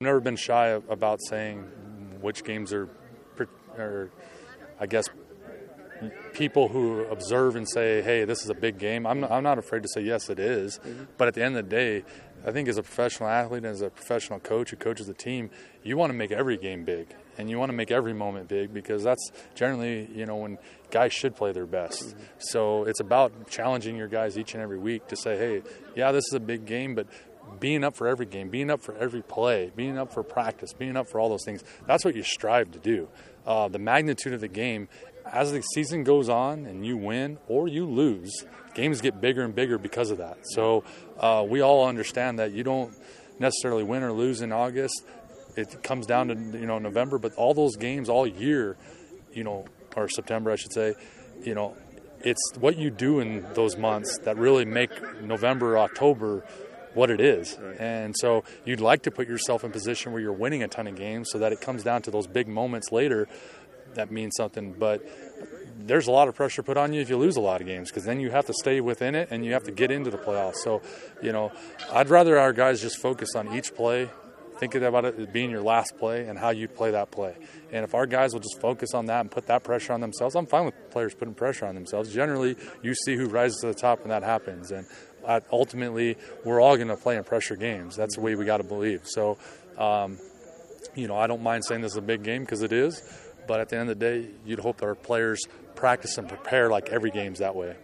never been shy about saying which games are, are I guess, people who observe and say, "Hey, this is a big game." I'm I'm not afraid to say yes, it is. Mm-hmm. But at the end of the day, I think as a professional athlete and as a professional coach who coaches the team, you want to make every game big and you want to make every moment big because that's generally, you know, when guys should play their best. Mm-hmm. So it's about challenging your guys each and every week to say, "Hey, yeah, this is a big game, but being up for every game, being up for every play, being up for practice, being up for all those things. That's what you strive to do. Uh, the magnitude of the game, as the season goes on and you win or you lose, games get bigger and bigger because of that. So uh, we all understand that you don't necessarily win or lose in August. It comes down to you know November, but all those games all year, you know, or September, I should say, you know, it's what you do in those months that really make November, October what it is. Right. And so you'd like to put yourself in position where you're winning a ton of games so that it comes down to those big moments later that means something. But there's a lot of pressure put on you if you lose a lot of games because then you have to stay within it and you have to get into the playoffs. So, you know, I'd rather our guys just focus on each play, thinking about it being your last play and how you play that play. And if our guys will just focus on that and put that pressure on themselves, I'm fine with players putting pressure on themselves. Generally, you see who rises to the top when that happens. And ultimately, we're all going to play in pressure games. That's the way we got to believe. So, um, you know, I don't mind saying this is a big game because it is. But at the end of the day, you'd hope that our players practice and prepare like every game's that way.